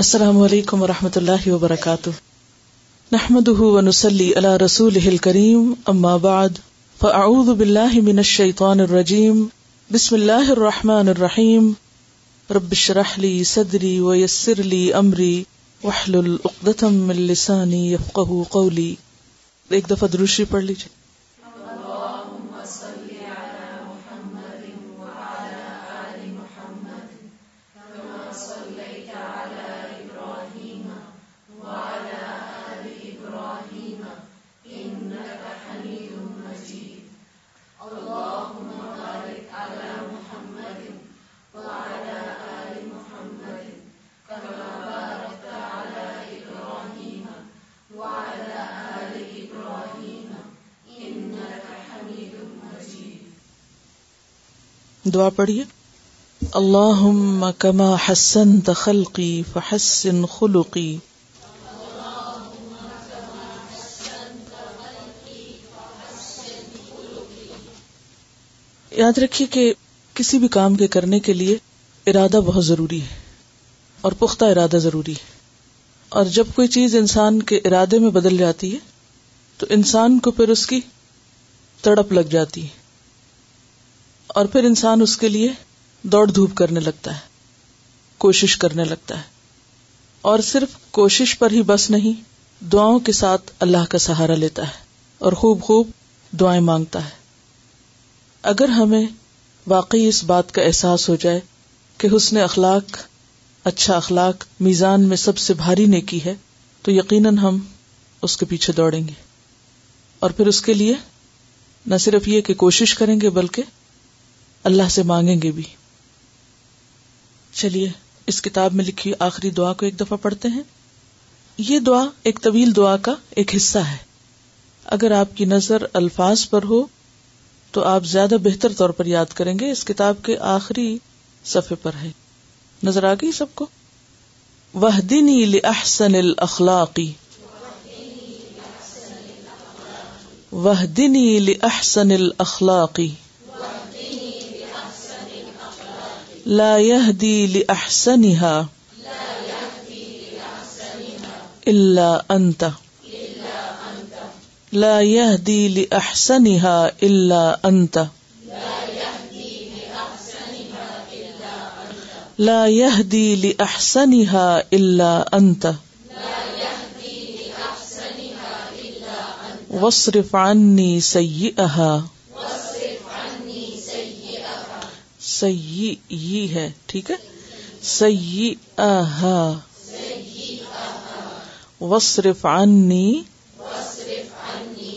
السلام علیکم و رحمۃ اللہ وبرکاتہ۔ نحمد ونسلی علی رسول کریم اما بعد، فاعوذ باللہ من الشیطان الرجیم، بسم اللہ الرحمن الرحیم۔ رب شرح لی صدری ویسر لی امری وحلل اقدتم من لسانی یفقہ قولی۔ ایک دفعہ دروشی پڑھ لیجیے دعا پڑھیے۔ اللہ کما حسن تخلقی فحسن خلقی۔ یاد رکھیے کہ کسی بھی کام کے کرنے کے لیے ارادہ بہت ضروری ہے اور پختہ ارادہ ضروری ہے۔ اور جب کوئی چیز انسان کے ارادے میں بدل جاتی ہے تو انسان کو پھر اس کی تڑپ لگ جاتی ہے۔ اور پھر انسان اس کے لیے دوڑ دھوپ کرنے لگتا ہے، کوشش کرنے لگتا ہے۔ اور صرف کوشش پر ہی بس نہیں، دعاؤں کے ساتھ اللہ کا سہارا لیتا ہے اور خوب خوب دعائیں مانگتا ہے۔ اگر ہمیں واقعی اس بات کا احساس ہو جائے کہ حسن اخلاق اچھا اخلاق میزان میں سب سے بھاری نیکی ہے، تو یقیناً ہم اس کے پیچھے دوڑیں گے۔ اور پھر اس کے لیے نہ صرف یہ کہ کوشش کریں گے، بلکہ اللہ سے مانگیں گے بھی۔ چلیے، اس کتاب میں لکھی آخری دعا کو ایک دفعہ پڑھتے ہیں۔ یہ دعا ایک طویل دعا کا ایک حصہ ہے۔ اگر آپ کی نظر الفاظ پر ہو، تو آپ زیادہ بہتر طور پر یاد کریں گے اس کتاب کے آخری صفحے پر ہے۔ نظر آ گئی سب کو؟ وہ دن احسن الخلاقی وہ دن لا يهدي لأحسنها إلا أنت. لا يهدي لأحسنها إلا أنت. لا يهدي لأحسنها إلا أنت. واصرف عني سيئها. سی ہے، ٹھیک ہے؟ سی وصرف عنی۔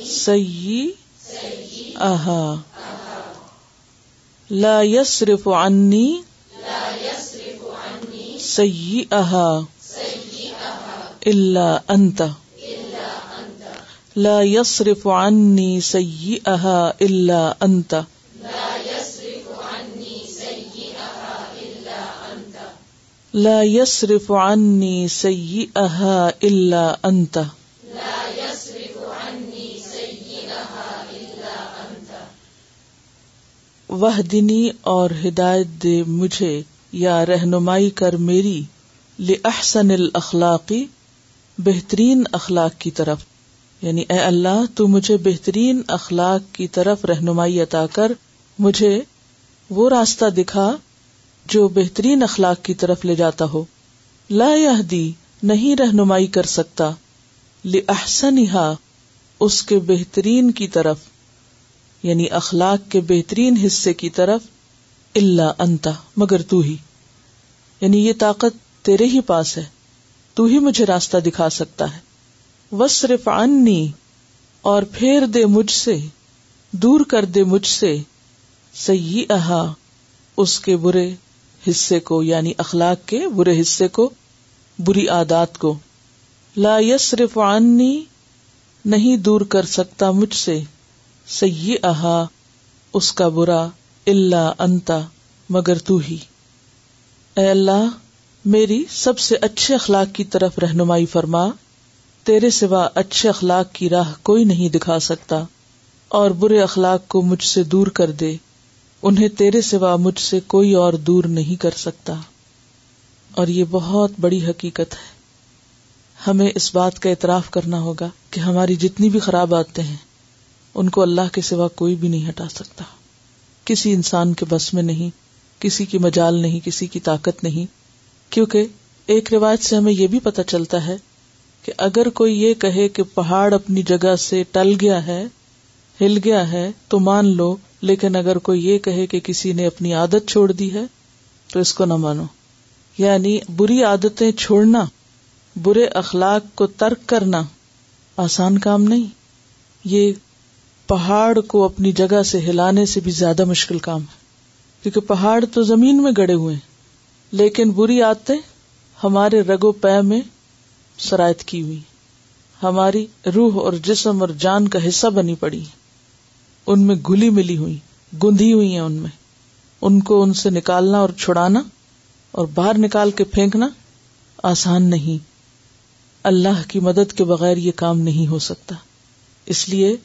سی لا يصرف عني سيئها إلا أنت لا يصرف عني سيئها إلا أنت لا يصرف عني سيئها إلا أنت. لا يصرف عني سيئها إلا أنت وحدنی اور ہدایت دے مجھے یا رہنمائی کر میری لأحسن الاخلاقی بہترین اخلاق کی طرف. یعنی اے اللہ، تو مجھے بہترین اخلاق کی طرف رہنمائی عطا کر، مجھے وہ راستہ دکھا جو بہترین اخلاق کی طرف لے جاتا ہو۔ لا دی نہیں رہنمائی کر سکتا۔ لحسن اس کے بہترین کی طرف یعنی اخلاق کے بہترین حصے کی طرف اللہ انتا مگر تو ہی۔ یعنی یہ طاقت تیرے ہی پاس ہے۔ تو ہی مجھے راستہ دکھا سکتا ہے۔ وصرف عنی، اور پھیر دے مجھ سے، دور کر دے مجھ سے۔ سی اس کے برے حصے کو یعنی اخلاق کے برے حصے کو، بری عادات کو۔ لا یسرف عنی، نہیں دور کر سکتا مجھ سے۔ سی احا اس کا برا اللہ انتا مگر تو ہی۔ اے اللہ، میری سب سے اچھے اخلاق کی طرف رہنمائی فرما۔ تیرے سوا اچھے اخلاق کی راہ کوئی نہیں دکھا سکتا۔ اور برے اخلاق کو مجھ سے دور کر دے۔ انہیں تیرے سوا مجھ سے کوئی اور دور نہیں کر سکتا۔ اور یہ بہت بڑی حقیقت ہے۔ ہمیں اس بات کا اعتراف کرنا ہوگا کہ ہماری جتنی بھی خراب آتے ہیں، ان کو اللہ کے سوا کوئی بھی نہیں ہٹا سکتا۔ کسی انسان کے بس میں نہیں، کسی کی مجال نہیں، کسی کی طاقت نہیں۔ کیونکہ ایک روایت سے ہمیں یہ بھی پتا چلتا ہے کہ اگر کوئی یہ کہے کہ پہاڑ اپنی جگہ سے ٹل گیا ہے، ہل گیا ہے، تو مان لو لیکن اگر کوئی یہ کہے کہ کسی نے اپنی عادت چھوڑ دی ہے، تو اس کو نہ مانو۔ یعنی بری عادتیں چھوڑنا، برے اخلاق کو ترک کرنا آسان کام نہیں۔ یہ پہاڑ کو اپنی جگہ سے ہلانے سے بھی زیادہ مشکل کام ہے۔ کیونکہ پہاڑ تو زمین میں گڑے ہوئے لیکن بری عادتیں ہمارے رگو پے میں سرایت کی ہوئی ہماری روح اور جسم اور جان کا حصہ بنی پڑی ان میں گلی ملی ہوئی، گندھی ہوئی ہیں ان میں۔ ان کو ان سے نکالنا اور چھڑانا اور باہر نکال کے پھینکنا آسان نہیں۔ اللہ کی مدد کے بغیر یہ کام نہیں ہو سکتا۔ اس لیے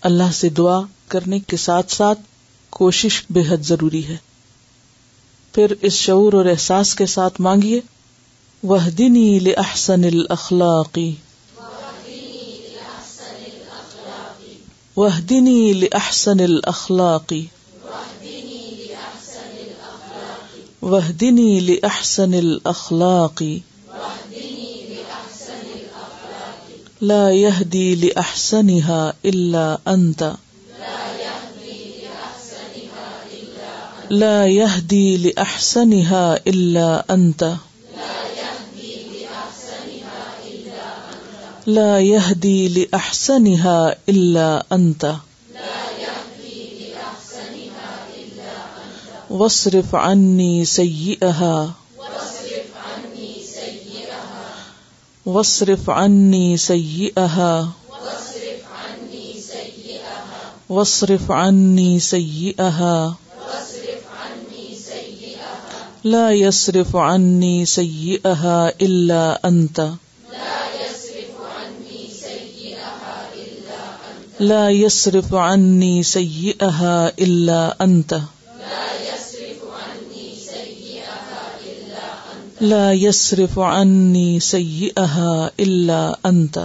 اللہ سے دعا کرنے کے ساتھ ساتھ کوشش بے حد ضروری ہے۔ پھر اس شعور اور احساس کے ساتھ مانگیے وہ دنی احسن الخلاقی وہ دنی احسن الخلاقی وہ دنی لا يهدي لأحسنها إلا أنت. لا يهدي لأحسنها إلا أنت. لا لا يهدي لأحسنها إلا أنت. واصرف عني سيئها. وصرف عني سيئها. وصرف عني سيئها. لا يصرف عني سيئها إلا أنت. لا يصرف عني سيئها إلا أنت. لا يصرف عني سيئها إلا أنت.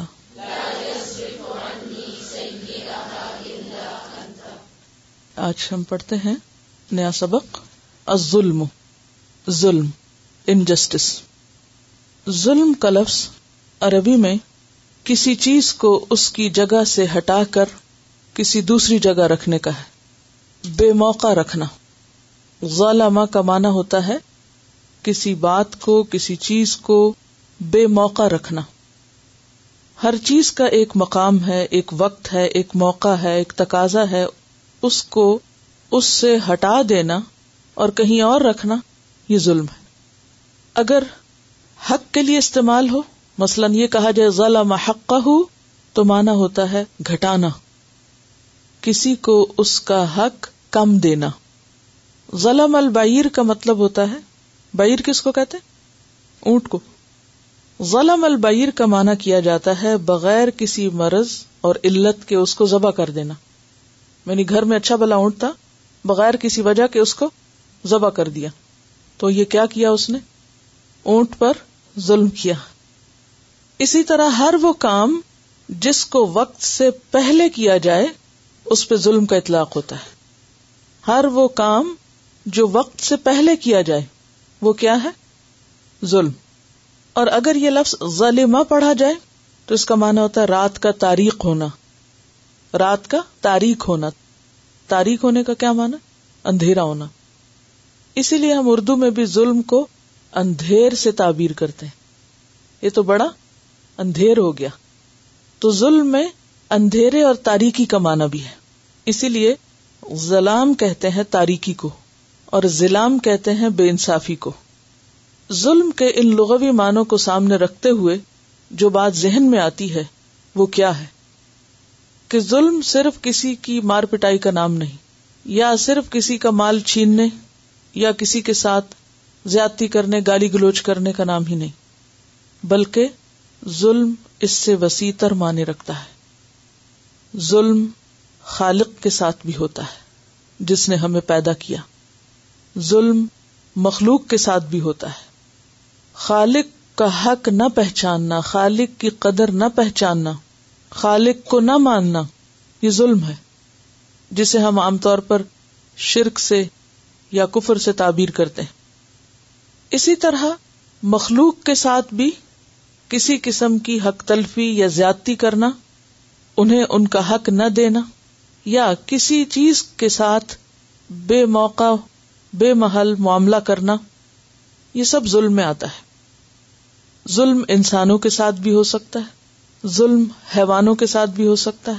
آج ہم پڑھتے ہیں نیا سبق، الظلم، ظلم انجسٹس ظلم کا لفظ عربی میں کسی چیز کو اس کی جگہ سے ہٹا کر کسی دوسری جگہ رکھنے کا ہے۔ بے موقع رکھنا۔ ظالمہ کا معنی ہوتا ہے کسی بات کو، کسی چیز کو بے موقع رکھنا۔ ہر چیز کا ایک مقام ہے، ایک وقت ہے، ایک موقع ہے، ایک تقاضا ہے۔ اس کو اس سے ہٹا دینا اور کہیں اور رکھنا، یہ ظلم ہے۔ اگر حق کے لیے استعمال ہو مثلاً یہ کہا جائے، ظلم حق ہو تو مانا ہوتا ہے گھٹانا۔ کسی کو اس کا حق کم دینا۔ ظلم البعیر کا مطلب ہوتا ہے، بعیر کس کو کہتے اونٹ کو۔ ظلم البعیر کا معنی کیا جاتا ہے، بغیر کسی مرض اور علت کے اس کو ذبح کر دینا۔ یعنی گھر میں اچھا بلا اونٹ تھا، بغیر کسی وجہ کے اس کو ذبح کر دیا۔ تو یہ کیا کیا اس نے؟ اونٹ پر ظلم کیا۔ اسی طرح ہر وہ کام جس کو وقت سے پہلے کیا جائے، اس پہ ظلم کا اطلاق ہوتا ہے۔ ہر وہ کام جو وقت سے پہلے کیا جائے، وہ کیا ہے؟ ظلم۔ اور اگر یہ لفظ ظلمہ پڑھا جائے، تو اس کا مانا ہوتا ہے رات کا تاریخ ہونا۔ رات کا تاریخ ہونا۔ تاریخ ہونے کا کیا مانا اندھیرا ہونا۔ اسی لیے ہم اردو میں بھی ظلم کو اندھیر سے تعبیر کرتے ہیں۔ یہ تو بڑا اندھیر ہو گیا۔ تو ظلم میں اندھیرے اور تاریخی کا مانا بھی ہے۔ اسی لیے ظلام کہتے ہیں تاریخی کو اور ضلام کہتے ہیں بے انصافی کو۔ ظلم کے ان لغوی معنوں کو سامنے رکھتے ہوئے جو بات ذہن میں آتی ہے، وہ کیا ہے؟ کہ ظلم صرف کسی کی مار پٹائی کا نام نہیں، یا صرف کسی کا مال چھیننے، یا کسی کے ساتھ زیادتی کرنے، گالی گلوچ کرنے کا نام ہی نہیں، بلکہ ظلم اس سے وسیع تر معنی رکھتا ہے۔ ظلم خالق کے ساتھ بھی ہوتا ہے، جس نے ہمیں پیدا کیا۔ ظلم مخلوق کے ساتھ بھی ہوتا ہے۔ خالق کا حق نہ پہچاننا، خالق کی قدر نہ پہچاننا، خالق کو نہ ماننا، یہ ظلم ہے، جسے ہم عام طور پر شرک سے یا کفر سے تعبیر کرتے ہیں۔ اسی طرح مخلوق کے ساتھ بھی کسی قسم کی حق تلفی یا زیادتی کرنا، انہیں ان کا حق نہ دینا، یا کسی چیز کے ساتھ بے موقع، بے محل معاملہ کرنا، یہ سب ظلم میں آتا ہے۔ ظلم انسانوں کے ساتھ بھی ہو سکتا ہے، ظلم حیوانوں کے ساتھ بھی ہو سکتا ہے،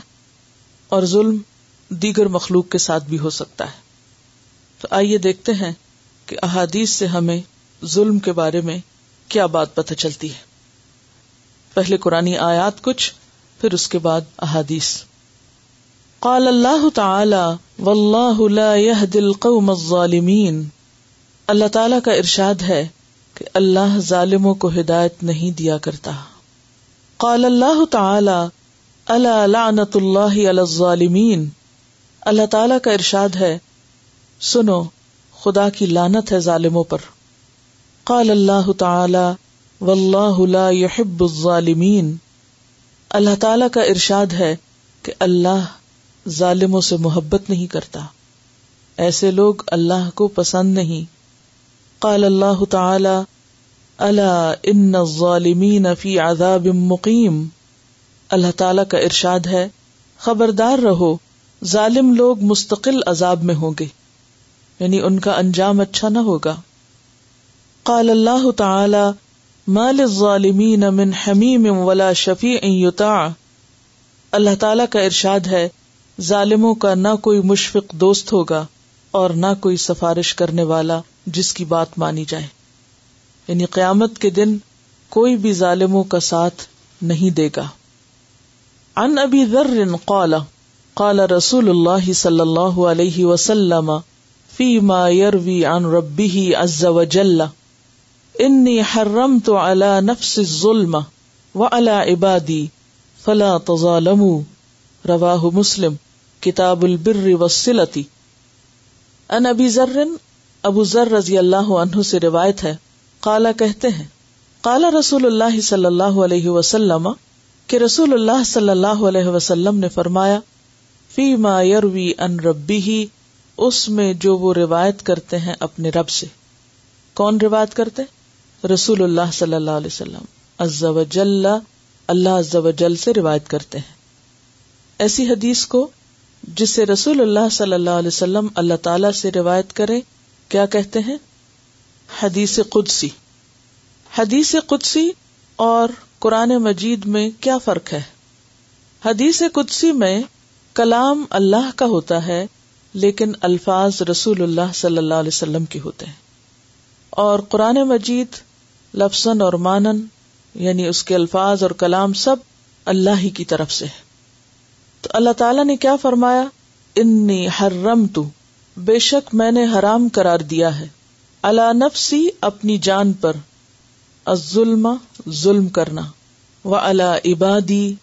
اور ظلم دیگر مخلوق کے ساتھ بھی ہو سکتا ہے۔ تو آئیے دیکھتے ہیں کہ احادیث سے ہمیں ظلم کے بارے میں کیا بات پتہ چلتی ہے۔ پہلے قرآن آیات کچھ، پھر اس کے بعد احادیث۔ قال اللہ تعالی، واللہ لا يهدي القوم الظالمین اللہ تعالی کا ارشاد ہے کہ اللہ ظالموں کو ہدایت نہیں دیا کرتا۔ قال اللہ تعالی اللہ لعنت اللہ علی الظالمین اللہ تعالی کا ارشاد ہے، سنو، خدا کی لانت ہے ظالموں پر قال اللہ تعالی واللہ لا يحب الظالمین۔ اللہ تعالی کا ارشاد ہے کہ اللہ ظالموں سے محبت نہیں کرتا۔ ایسے لوگ اللہ کو پسند نہیں۔ قال اللہ تعالی اللہ ان الظالمین فی عذاب مقیم۔ اللہ تعالی کا ارشاد ہے، خبردار رہو، ظالم لوگ مستقل عذاب میں ہوں گے۔ یعنی ان کا انجام اچھا نہ ہوگا۔ قال اللہ تعالی مال الظالمین من حمیم ولا شفیع یطاع. اللہ تعالی کا ارشاد ہے، ظالموں کا نہ کوئی مشفق دوست ہوگا اور نہ کوئی سفارش کرنے والا جس کی بات مانی جائے۔ یعنی قیامت کے دن کوئی بھی ظالموں کا ساتھ نہیں دے گا۔ ان ابی ذر قال قال رسول اللہ صلی اللہ علیہ وسلم، فی ما یروی عن ربه عز وجل انی حرمت على نفس الظلم وعلى عبادی فلا تظالموا رواہ مسلم، کتاب البر والصلتی ان ابی ذر، ابو ذر رضی اللہ عنہ سے روایت ہے، قالا کہتے ہیں قال رسول اللہ صلی اللہ علیہ وسلم کہ رسول اللہ صلی اللہ علیہ وسلم نے فرمایا، فی ما یروی ان ربی ہی اس میں جو وہ روایت کرتے ہیں اپنے رب سے۔ کون روایت کرتے؟ رسول اللہ صلی اللہ علیہ وسلم عز و جل اللہ عز و جل سے روایت کرتے ہیں۔ ایسی حدیث کو جس سے رسول اللہ صلی اللہ علیہ وسلم اللہ تعالی سے روایت کرے کیا کہتے ہیں؟ حدیث قدسی۔ حدیث قدسی اور قرآن مجید میں کیا فرق ہے؟ حدیث قدسی میں کلام اللہ کا ہوتا ہے، لیکن الفاظ رسول اللہ صلی اللہ علیہ وسلم کے ہوتے ہیں۔ اور قرآن مجید لفظ اور مانن یعنی اس کے الفاظ اور کلام سب اللہ ہی کی طرف سے ہے تو اللہ تعالی نے کیا فرمایا؟ انی حرم تو بے شک میں نے حرام قرار دیا ہے۔ اللہ نفسی، اپنی جان پر۔ ظلم ظلم کرنا۔ و اللہ عبادی،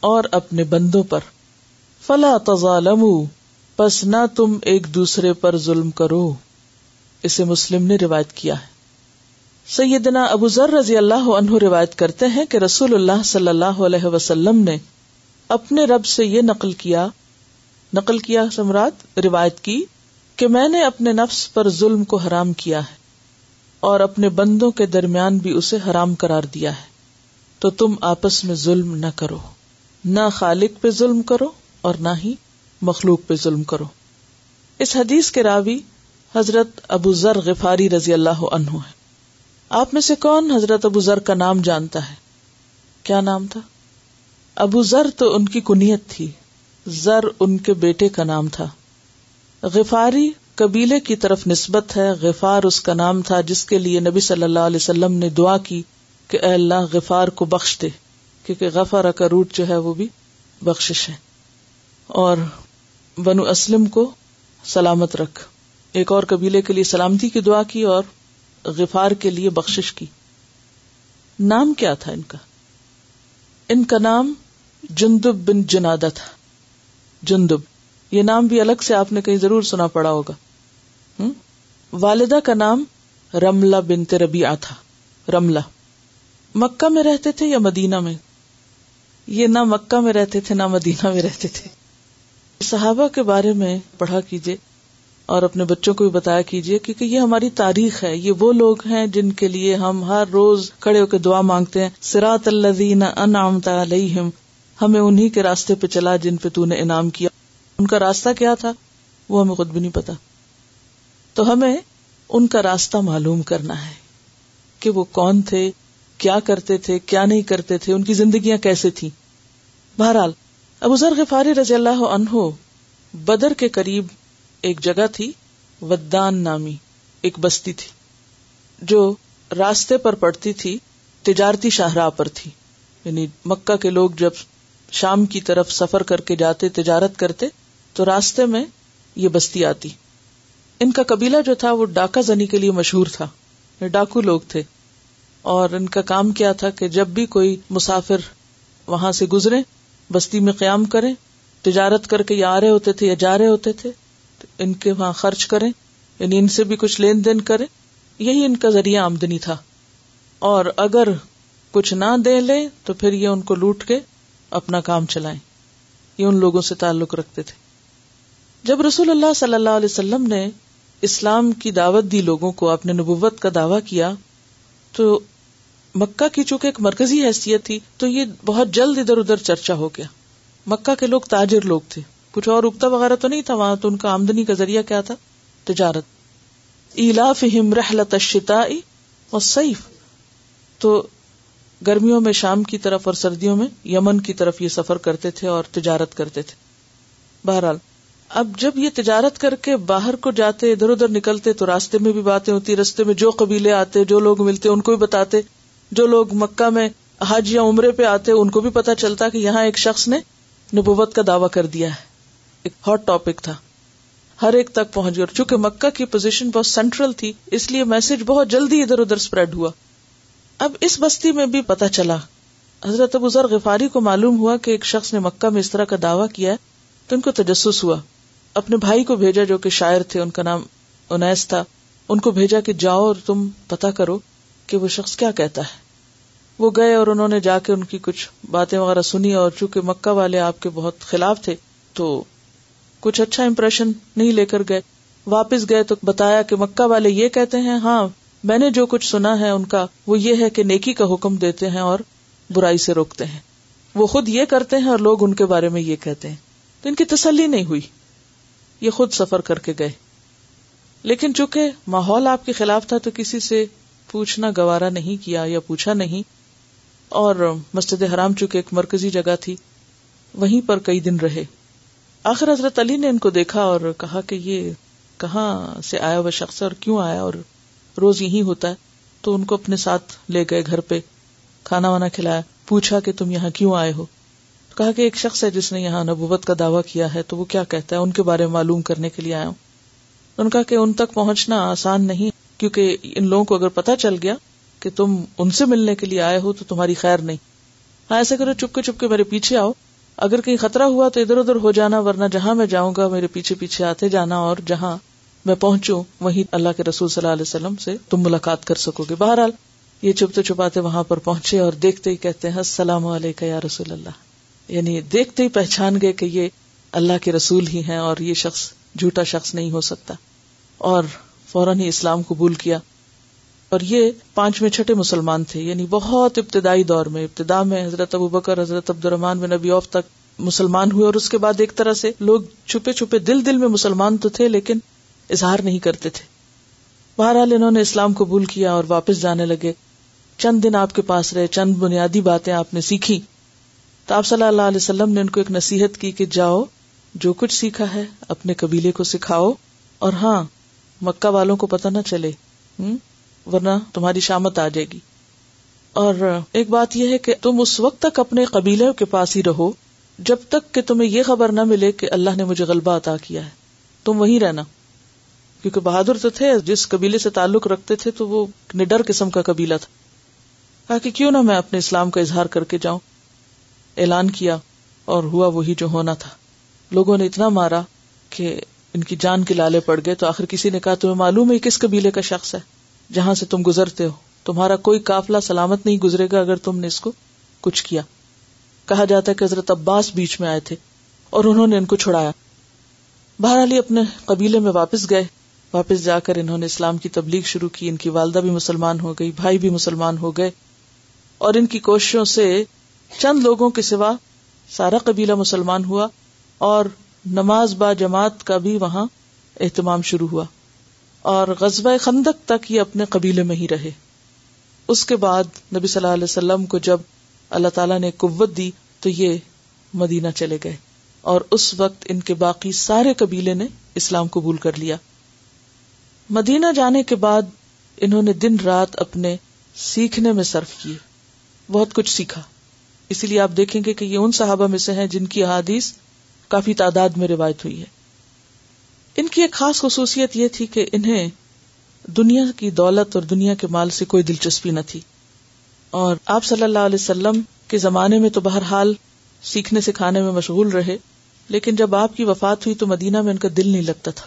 اور اپنے بندوں پر۔ فلا تظالم پس نہ تم ایک دوسرے پر ظلم کرو۔ اسے مسلم نے روایت کیا ہے۔ سیدنا ابو ذر رضی اللہ عنہ روایت کرتے ہیں کہ رسول اللہ صلی اللہ علیہ وسلم نے اپنے رب سے یہ نقل کیا نقل کیا سمراٹ روایت کی کہ میں نے اپنے نفس پر ظلم کو حرام کیا ہے اور اپنے بندوں کے درمیان بھی اسے حرام قرار دیا ہے۔ تو تم آپس میں ظلم نہ کرو، نہ خالق پہ ظلم کرو اور نہ ہی مخلوق پہ ظلم کرو۔ اس حدیث کے راوی حضرت ابو ذر غفاری رضی اللہ عنہ ہے آپ میں سے کون حضرت ابو ذر کا نام جانتا ہے؟ کیا نام تھا؟ ابو ذر تو ان کی کنیت تھی۔ زر ان کے بیٹے کا نام تھا۔ غفاری قبیلے کی طرف نسبت ہے۔ غفار اس کا نام تھا جس کے لیے نبی صلی اللہ علیہ وسلم نے دعا کی کہ اے اللہ غفار کو بخش دے، کیونکہ غفار کا روٹ جو ہے وہ بھی بخش ہے۔ اور بنو اسلم کو سلامت رکھ۔ ایک اور قبیلے کے لیے سلامتی کی دعا کی اور غفار کے لیے بخش کی۔ نام کیا تھا ان کا؟ ان کا نام جندب بن جنادا تھا۔ جندب، یہ نام بھی الگ سے آپ نے کہیں ضرور سنا پڑا ہوگا۔ والدہ کا نام رملا بن تربیا تھا۔ رملہ۔ مکہ میں رہتے تھے یا مدینہ میں؟ یہ نہ مکہ میں رہتے تھے نہ مدینہ میں رہتے تھے۔ صحابہ کے بارے میں پڑھا کیجیے اور اپنے بچوں کو بھی بتایا کیجیے کیونکہ یہ ہماری تاریخ ہے۔ یہ وہ لوگ ہیں جن کے لیے ہم ہر روز کھڑے ہو کے دعا مانگتے ہیں۔ سراط اللہ علیہم، ہمیں انہیں کے راستے پہ چلا جن پہ تو نے انعام کیا۔ ان کا راستہ کیا تھا؟ وہ ہمیں خود بھی نہیں پتا۔ تو ہمیں ان کا راستہ معلوم کرنا ہے کہ وہ کون تھے، کیا کرتے تھے، کیا نہیں کرتے تھے، ان کی زندگیاں کیسے تھیں۔ بہرحال، ابو ذر غفاری رضی اللہ عنہ بدر کے قریب ایک جگہ تھی ودان نامی، ایک بستی تھی، جو راستے پر پڑتی تھی، تجارتی شاہراہ پر تھی۔ یعنی مکہ کے لوگ جب شام کی طرف سفر کر کے جاتے، تجارت کرتے، تو راستے میں یہ بستی آتی۔ ان کا قبیلہ جو تھا، وہ ڈاکہ زنی کے لیے مشہور تھا۔ یعنی ڈاکو لوگ تھے۔ اور ان کا کام کیا تھا کہ جب بھی کوئی مسافر وہاں سے گزرے، بستی میں قیام کرے، تجارت کر کے یا آ رہے ہوتے تھے یا جا رہے ہوتے تھے ان کے وہاں خرچ کریں یعنی ان سے بھی کچھ لین دین کرے یہی ان کا ذریعہ آمدنی تھا۔ اور اگر کچھ نہ دے لے تو پھر یہ ان کو لوٹ کے اپنا کام چلائیں۔ یہ ان لوگوں سے تعلق رکھتے تھے۔ جب رسول اللہ صلی اللہ علیہ وسلم نے اسلام کی دعوت دی لوگوں کو، اپنے نبوت کا دعوی کیا، تو مکہ کی چونکہ ایک مرکزی حیثیت تھی، تو یہ بہت جلد ادھر ادھر چرچا ہو گیا۔ مکہ کے لوگ تاجر لوگ تھے۔ کچھ اور اگتا وغیرہ تو نہیں تھا؟ وہاں تو ان کا آمدنی کا ذریعہ کیا تھا؟ تجارت۔ ایلا فہم رحلت سیف تو گرمیوں میں شام کی طرف اور سردیوں میں یمن کی طرف یہ سفر کرتے تھے اور تجارت کرتے تھے۔ بہرحال، اب جب یہ تجارت کر کے باہر کو جاتے، ادھر ادھر نکلتے، تو راستے میں بھی باتیں ہوتی راستے میں جو قبیلے آتے، جو لوگ ملتے، ان کو بھی بتاتے۔ جو لوگ مکہ میں حج یا عمرے پہ آتے، ان کو بھی پتا چلتا کہ یہاں ایک شخص نے نبوت کا دعوی کر دیا ہے۔ ایک ہاٹ ٹاپک تھا۔ ہر ایک تک پہنچ گیا چونکہ مکہ کی پوزیشن بہت سینٹرل تھی، اس لیے میسج بہت جلدی ادھر ادھر اسپریڈ ہوا۔ اب اس بستی میں بھی پتا چلا۔ حضرت ابو ذر غفاری کو معلوم ہوا کہ ایک شخص نے مکہ میں اس طرح کا دعویٰ کیا ہے تو ان کو تجسس ہوا۔ اپنے بھائی کو بھیجا جو کہ شاعر تھے، ان کا نام انیس تھا۔ ان کو بھیجا کہ جاؤ اور تم پتا کرو کہ وہ شخص کیا کہتا ہے۔ وہ گئے اور انہوں نے جا کے ان کی کچھ باتیں وغیرہ سنی اور چونکہ مکہ والے آپ کے بہت خلاف تھے تو کچھ اچھا امپریشن نہیں لے کر گئے۔ واپس گئے تو بتایا کہ مکہ والے یہ کہتے ہیں ہاں میں نے جو کچھ سنا ہے ان کا، وہ یہ ہے کہ نیکی کا حکم دیتے ہیں اور برائی سے روکتے ہیں۔ وہ خود یہ کرتے ہیں اور لوگ ان کے بارے میں یہ کہتے ہیں۔ تو ان کی تسلی نہیں ہوئی۔ یہ خود سفر کر کے گئے۔ لیکن چونکہ ماحول آپ کے خلاف تھا تو کسی سے پوچھنا، گوارا نہیں کیا یا پوچھا نہیں۔ اور مسجد حرام چونکہ ایک مرکزی جگہ تھی، وہیں پر کئی دن رہے۔ آخر حضرت علی نے ان کو دیکھا اور کہا کہ یہ کہاں سے آیا وہ شخص اور کیوں آیا اور روز یہی ہوتا ہے؟ تو ان کو اپنے ساتھ لے گئے گھر پہ، کھانا وانا کھلایا، پوچھا کہ تم یہاں کیوں آئے ہو؟ کہا کہ ایک شخص ہے جس نے یہاں نبوت کا دعویٰ کیا ہے، تو وہ کیا کہتا ہے؟ ان کے بارے میں معلوم کرنے کے لیے آیا ہوں۔ ان کا کہ ان تک پہنچنا آسان نہیں، کیونکہ ان لوگوں کو اگر پتا چل گیا کہ تم ان سے ملنے کے لیے آئے ہو تو تمہاری خیر نہیں۔ ہاں ایسا کرو چپ کے چپ کے میرے پیچھے آؤ۔ اگر کہیں خطرہ ہوا تو ادھر ادھر ہو جانا، ورنہ جہاں میں جاؤں گا، میرے پیچھے پیچھے آتے جانا اور جہاں میں پہنچوں، وہیں اللہ کے رسول صلی اللہ علیہ وسلم سے تم ملاقات کر سکو گے۔ بہرحال، یہ چھپتے چھپاتے وہاں پر پہنچے اور دیکھتے ہی کہتے ہیں، السلام علیکم یا رسول اللہ۔ یعنی دیکھتے ہی پہچان گئے کہ یہ اللہ کے رسول ہی ہیں اور یہ شخص جھوٹا شخص نہیں ہو سکتا۔ اور فوراً ہی اسلام قبول کیا۔ اور یہ پانچ میں چھٹے مسلمان تھے یعنی بہت ابتدائی دور میں، ابتدا میں حضرت ابو بکر حضرت عبد الرحمان بن نبی اوف تک مسلمان ہوئے اور اس کے بعد ایک طرح سے لوگ چھپے چھپے دل دل میں مسلمان تو تھے لیکن اظہار نہیں کرتے تھے۔ بہرحال انہوں نے اسلام قبول کیا اور واپس جانے لگے۔ چند دن آپ کے پاس رہے، چند بنیادی باتیں آپ نے سیکھی۔ تو آپ صلی اللہ علیہ وسلم نے ان کو ایک نصیحت کی کہ جاؤ، جو کچھ سیکھا ہے اپنے قبیلے کو سکھاؤ۔ اور ہاں مکہ والوں کو پتہ نہ چلے۔ ورنہ تمہاری شامت آ جائے گی۔ اور ایک بات یہ ہے کہ تم اس وقت تک اپنے قبیلے کے پاس ہی رہو جب تک کہ تمہیں یہ خبر نہ ملے کہ اللہ نے مجھے غلبہ عطا کیا ہے۔ تم وہیں رہنا۔ کیونکہ بہادر تو تھے، جس قبیلے سے تعلق رکھتے تھے تو وہ نڈر قسم کا قبیلہ تھا۔ کہا کہ کیوں نہ میں اپنے اسلام کا اظہار کر کے جاؤں۔ اعلان کیا اور ہوا وہی جو ہونا تھا۔ لوگوں نے اتنا مارا کہ ان کی جان کے لالے پڑ گئے تو آخر کسی نے کہا، تمہیں معلوم ہے کس قبیلے کا شخص ہے؟ جہاں سے تم گزرتے ہو۔ تمہارا کوئی قافلہ سلامت نہیں گزرے گا اگر تم نے اس کو کچھ کیا۔ کہا جاتا ہے کہ حضرت عباس بیچ میں آئے تھے اور انہوں نے ان کو چھڑایا۔ بہرحال اپنے قبیلے میں واپس گئے۔ واپس جا کر انہوں نے اسلام کی تبلیغ شروع کی۔ ان کی والدہ بھی مسلمان ہو گئی، بھائی بھی مسلمان ہو گئے۔ اور ان کی کوششوں سے چند لوگوں کے سوا سارا قبیلہ مسلمان ہوا اور نماز با جماعت کا بھی وہاں اہتمام شروع ہوا۔ اور غزبۂ خندق تک یہ اپنے قبیلے میں ہی رہے۔ اس کے بعد نبی صلی اللہ علیہ وسلم کو جب اللہ تعالیٰ نے قوت دی تو یہ مدینہ چلے گئے اور اس وقت ان کے باقی سارے قبیلے نے اسلام قبول کر لیا۔ مدینہ جانے کے بعد انہوں نے دن رات اپنے سیکھنے میں صرف کیے۔ بہت کچھ سیکھا۔ اسی لیے آپ دیکھیں گے کہ یہ ان صحابہ میں سے ہیں جن کی احادیث کافی تعداد میں روایت ہوئی ہے۔ ان کی ایک خاص خصوصیت یہ تھی کہ انہیں دنیا کی دولت اور دنیا کے مال سے کوئی دلچسپی نہ تھی۔ اور آپ صلی اللہ علیہ وسلم کے زمانے میں تو بہرحال سیکھنے سکھانے میں مشغول رہے، لیکن جب آپ کی وفات ہوئی تو مدینہ میں ان کا دل نہیں لگتا تھا۔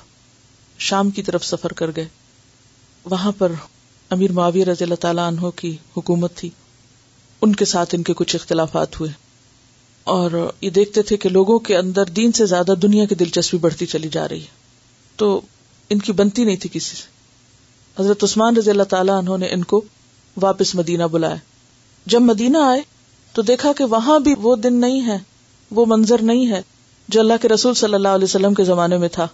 شام کی طرف سفر کر گئے۔ وہاں پر امیر معاویہ رضی اللہ تعالیٰ عنہ کی حکومت تھی۔ ان کے ساتھ ان کے کچھ اختلافات ہوئے۔ اور یہ دیکھتے تھے کہ لوگوں کے اندر دین سے زیادہ دنیا کی دلچسپی بڑھتی چلی جا رہی ہے۔ تو ان کی بنتی نہیں تھی کسی سے۔ حضرت عثمان رضی اللہ تعالیٰ انہوں نے ان کو واپس مدینہ بلایا۔ جب مدینہ آئے تو دیکھا کہ وہاں بھی وہ دن نہیں ہے، وہ منظر نہیں ہے جو اللہ کے رسول صلی اللہ علیہ وسلم کے زمانے میں تھا۔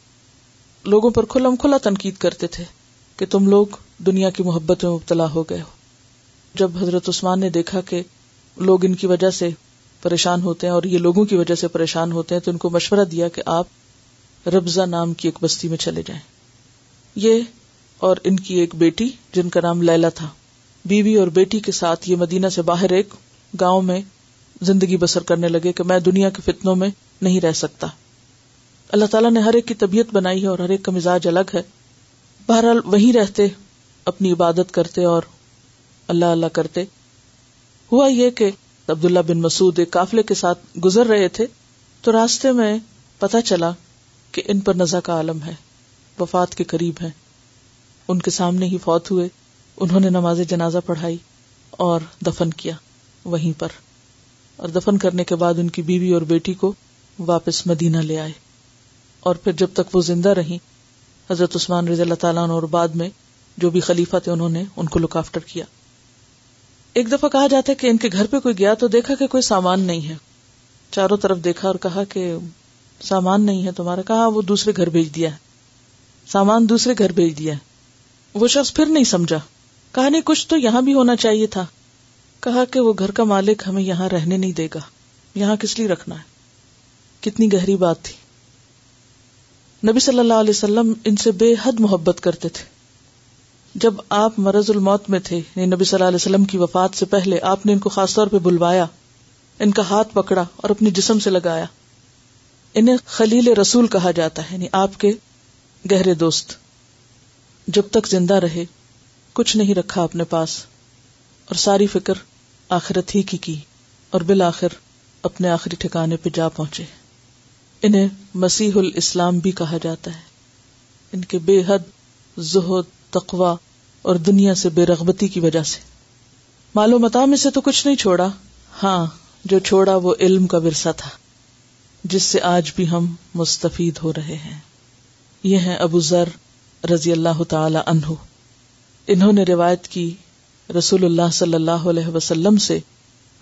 لوگوں پر کھلم کھلا تنقید کرتے تھے کہ تم لوگ دنیا کی محبت میں مبتلا ہو گئے ہو۔ جب حضرت عثمان نے دیکھا کہ لوگ ان کی وجہ سے پریشان ہوتے ہیں اور یہ لوگوں کی وجہ سے پریشان ہوتے ہیں تو ان کو مشورہ دیا کہ آپ ربزہ نام کی ایک بستی میں چلے جائیں۔ یہ اور ان کی ایک بیٹی جن کا نام لیلا تھا۔ بیوی اور بیٹی کے ساتھ یہ مدینہ سے باہر ایک گاؤں میں زندگی بسر کرنے لگے کہ میں دنیا کے فتنوں میں نہیں رہ سکتا۔ اللہ تعالیٰ نے ہر ایک کی طبیعت بنائی ہے اور ہر ایک کا مزاج الگ ہے۔ بہرحال وہیں رہتے، اپنی عبادت کرتے اور اللہ اللہ کرتے۔ ہوا یہ کہ عبداللہ بن مسعود ایک قافلے کے ساتھ گزر رہے تھے تو راستے میں پتا چلا کہ ان پر نزا کا عالم ہے، وفات کے قریب ہے ان کے سامنے ہی فوت ہوئے، انہوں نے نماز جنازہ پڑھائی اور دفن کیا وہیں پر۔ اور دفن کرنے کے بعد ان کی بیوی اور بیٹی کو واپس مدینہ لے آئے۔ اور پھر جب تک وہ زندہ رہی حضرت عثمان رضی اللہ تعالیٰ اور بعد میں جو بھی خلیفہ تھے، انہوں نے ان کو لک آفٹر کیا۔ ایک دفعہ کہا جاتا ہے کہ ان کے گھر پہ کوئی گیا تو دیکھا کہ کوئی سامان نہیں ہے۔ چاروں طرف دیکھا اور کہا کہ سامان نہیں ہے تمہارا۔ کہا، وہ دوسرے گھر بھیج دیا ہے۔ سامان دوسرے گھر بھیج دیا ہے۔ وہ شخص پھر نہیں سمجھا۔ کہا، نہیں، کچھ تو یہاں بھی ہونا چاہیے تھا۔ کہا کہ وہ گھر کا مالک ہمیں یہاں رہنے نہیں دے گا۔ یہاں کس لیے رکھنا ہے؟ کتنی گہری بات تھی۔ نبی صلی اللہ علیہ وسلم ان سے بے حد محبت کرتے تھے۔ جب آپ مرض الموت میں تھے یعنی نبی صلی اللہ علیہ وسلم کی وفات سے پہلے آپ نے ان کو خاص طور پہ بلوایا، ان کا ہاتھ پکڑا اور اپنی جسم سے لگایا۔ انہیں خلیل رسول کہا جاتا ہے یعنی آپ کے گہرے دوست۔ جب تک زندہ رہے، کچھ نہیں رکھا اپنے پاس۔ اور ساری فکر آخرت ہی کی کی، اور بالآخر اپنے آخری ٹھکانے پہ جا پہنچے۔ انہیں مسیح الاسلام بھی کہا جاتا ہے۔ ان کے بے حد زہد تقوا اور دنیا سے بے رغبتی کی وجہ سے۔ معلومات میں سے تو کچھ نہیں چھوڑا۔ ہاں جو چھوڑا وہ علم کا ورثہ تھا۔ جس سے آج بھی ہم مستفید ہو رہے ہیں۔ یہ ہیں ابو ذر رضی اللہ تعالی عنہ۔ انہوں نے روایت کی رسول اللہ صلی اللہ علیہ وسلم سے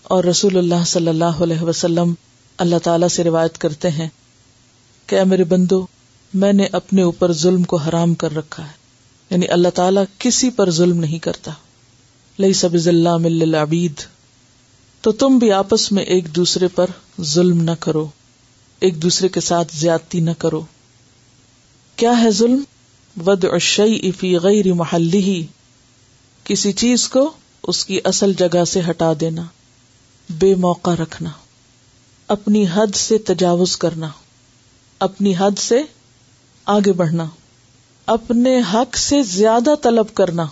اور رسول اللہ صلی اللہ علیہ وسلم اللہ تعالی سے روایت کرتے ہیں کہ میرے بندو، میں نے اپنے اوپر ظلم کو حرام کر رکھا ہے۔ یعنی اللہ تعالیٰ کسی پر ظلم نہیں کرتا۔ لئی سب اللہ عبید تو تم بھی آپس میں ایک دوسرے پر ظلم نہ کرو۔ ایک دوسرے کے ساتھ زیادتی نہ کرو۔ کیا ہے ظلم؟ ود اشئی فی غیر محلی ہی کسی چیز کو اس کی اصل جگہ سے ہٹا دینا۔ بے موقع رکھنا۔ اپنی حد سے تجاوز کرنا۔ اپنی حد سے آگے بڑھنا۔ اپنے حق سے زیادہ طلب کرنا۔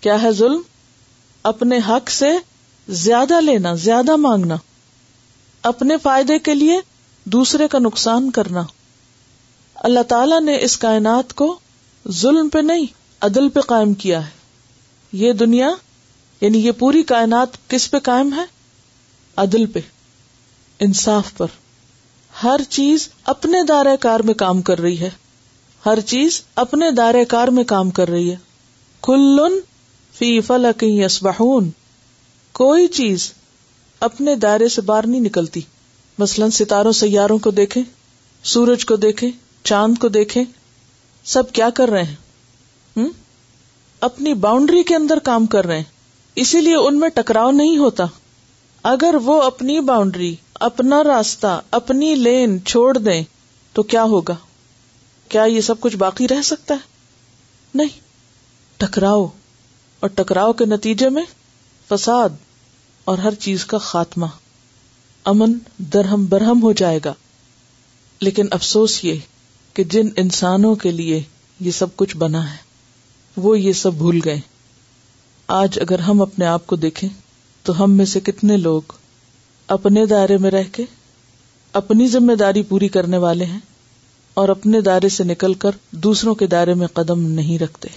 کیا ہے ظلم؟ اپنے حق سے زیادہ لینا، زیادہ مانگنا۔ اپنے فائدے کے لیے دوسرے کا نقصان کرنا۔ اللہ تعالی نے اس کائنات کو ظلم پہ نہیں، عدل پہ قائم کیا ہے۔ یہ دنیا یعنی یہ پوری کائنات کس پہ قائم ہے؟ عدل پہ، انصاف پر۔ ہر چیز اپنے دائرہ کار میں کام کر رہی ہے۔ ہر چیز اپنے دائرہ کار میں کام کر رہی ہے۔ کل فی فلک یسبحون۔ کوئی چیز اپنے دائرے سے باہر نہیں نکلتی۔ مثلاً ستاروں، سیاروں کو دیکھیں، سورج کو دیکھیں، چاند کو دیکھیں، سب کیا کر رہے ہیں؟ اپنی باؤنڈری کے اندر کام کر رہے ہیں۔ اسی لیے ان میں ٹکراؤ نہیں ہوتا۔ اگر وہ اپنی باؤنڈری اپنا راستہ، اپنی لین چھوڑ دیں، تو کیا ہوگا؟ کیا یہ سب کچھ باقی رہ سکتا ہے؟ نہیں۔ ٹکراؤ۔ اور ٹکراؤ کے نتیجے میں فساد اور ہر چیز کا خاتمہ۔ امن درہم برہم ہو جائے گا۔ لیکن افسوس یہ کہ جن انسانوں کے لیے یہ سب کچھ بنا ہے، وہ یہ سب بھول گئے۔ آج اگر ہم اپنے آپ کو دیکھیں، تو ہم میں سے کتنے لوگ اپنے دائرے میں رہ کے اپنی ذمہ داری پوری کرنے والے ہیں اور اپنے دائرے سے نکل کر دوسروں کے دائرے میں قدم نہیں رکھتے۔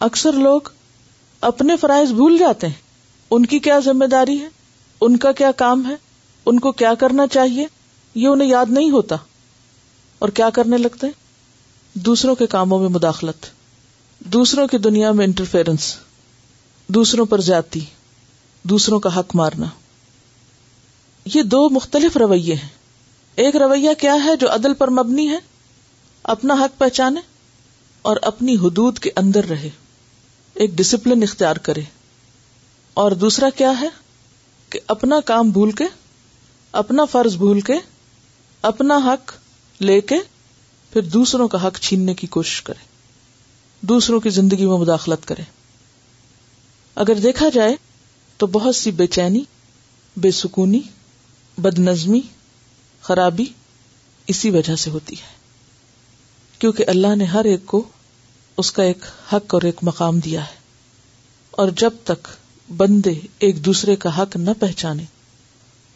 اکثر لوگ اپنے فرائض بھول جاتے ہیں۔ ان کی کیا ذمہ داری ہے؟ ان کا کیا کام ہے؟ ان کو کیا کرنا چاہیے؟ یہ انہیں یاد نہیں ہوتا۔ اور کیا کرنے لگتے دوسروں کے کاموں میں مداخلت۔ دوسروں کی دنیا میں انٹرفیئرنس دوسروں پر جاتی دوسروں کا حق مارنا۔ یہ دو مختلف رویے ہیں۔ ایک رویہ کیا ہے جو عدل پر مبنی ہے؟ اپنا حق پہچانے اور اپنی حدود کے اندر رہے۔ ایک ڈسپلن اختیار کرے۔ اور دوسرا کیا ہے؟ کہ اپنا کام بھول کے، اپنا فرض بھول کے، اپنا حق لے کے پھر دوسروں کا حق چھیننے کی کوشش کرے، دوسروں کی زندگی میں مداخلت کرے۔ اگر دیکھا جائے تو بہت سی بے چینی، بے سکونی، بد نظمی، خرابی اسی وجہ سے ہوتی ہے۔ کیونکہ اللہ نے ہر ایک کو اس کا ایک حق اور ایک مقام دیا ہے۔ اور جب تک بندے ایک دوسرے کا حق نہ پہچانے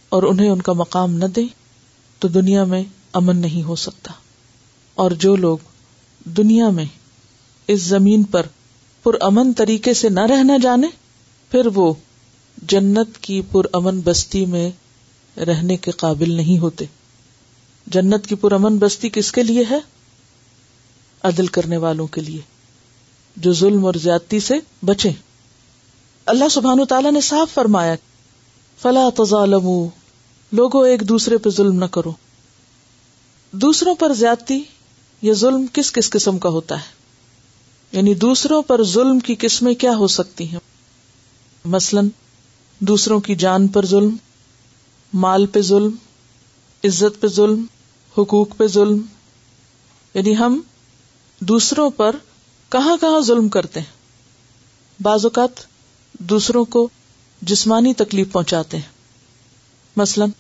اور انہیں ان کا مقام نہ دے تو دنیا میں امن نہیں ہو سکتا۔ اور جو لوگ دنیا میں اس زمین پر پر امن طریقے سے نہ رہنا جانے، پھر وہ جنت کی پر امن بستی میں رہنے کے قابل نہیں ہوتے۔ جنت کی پر امن بستی کس کے لیے ہے؟ عدل کرنے والوں کے لیے، جو ظلم اور زیادتی سے بچے اللہ سبحان تعالیٰ نے صاف فرمایا فلا تظالم لوگوں ایک دوسرے پہ ظلم نہ کرو۔ دوسروں پر زیادتی یہ ظلم کس کس قسم کا ہوتا ہے؟ یعنی دوسروں پر ظلم کی قسمیں کیا ہو سکتی ہیں؟ مثلاً، دوسروں کی جان پر ظلم، مال پہ ظلم، عزت پہ ظلم، حقوق پہ ظلم۔ یعنی ہم دوسروں پر کہاں کہاں ظلم کرتے ہیں؟ بعض اوقات دوسروں کو جسمانی تکلیف پہنچاتے ہیں۔ مثلاً،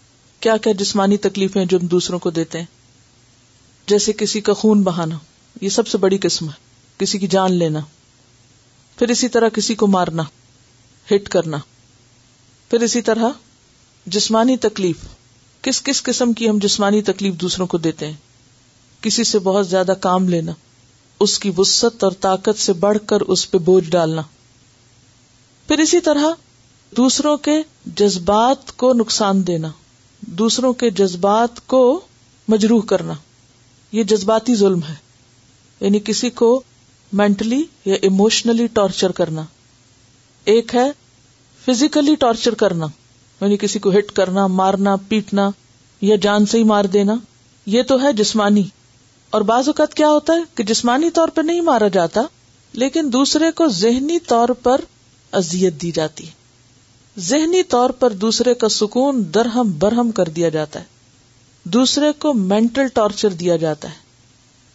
کیا کیا جسمانی تکلیفیں جو ہم دوسروں کو دیتے ہیں؟ جیسے کسی کا خون بہانا، یہ سب سے بڑی قسم ہے۔ کسی کی جان لینا، پھر اسی طرح کسی کو مارنا، ہٹ کرنا۔ پھر اسی طرح جسمانی تکلیف، کس کس قسم کی ہم جسمانی تکلیف دوسروں کو دیتے ہیں؟ کسی سے بہت زیادہ کام لینا، اس کی وسط اور طاقت سے بڑھ کر اس پہ بوجھ ڈالنا۔ پھر اسی طرح دوسروں کے جذبات کو نقصان دینا، دوسروں کے جذبات کو مجروح کرنا، یہ جذباتی ظلم ہے۔ یعنی کسی کو مینٹلی یا ایموشنلی ٹارچر کرنا۔ ایک ہے فزیکلی ٹارچر کرنا یعنی کسی کو ہٹ کرنا، مارنا، پیٹنا یا جان سے ہی مار دینا۔ یہ تو ہے جسمانی۔ اور بعض اوقات کیا ہوتا ہے کہ جسمانی طور پر نہیں مارا جاتا، لیکن دوسرے کو ذہنی طور پر ازیت دی جاتی ہے۔ ذہنی طور پر دوسرے کا سکون درہم برہم کر دیا جاتا ہے۔ دوسرے کو مینٹل ٹارچر دیا جاتا ہے۔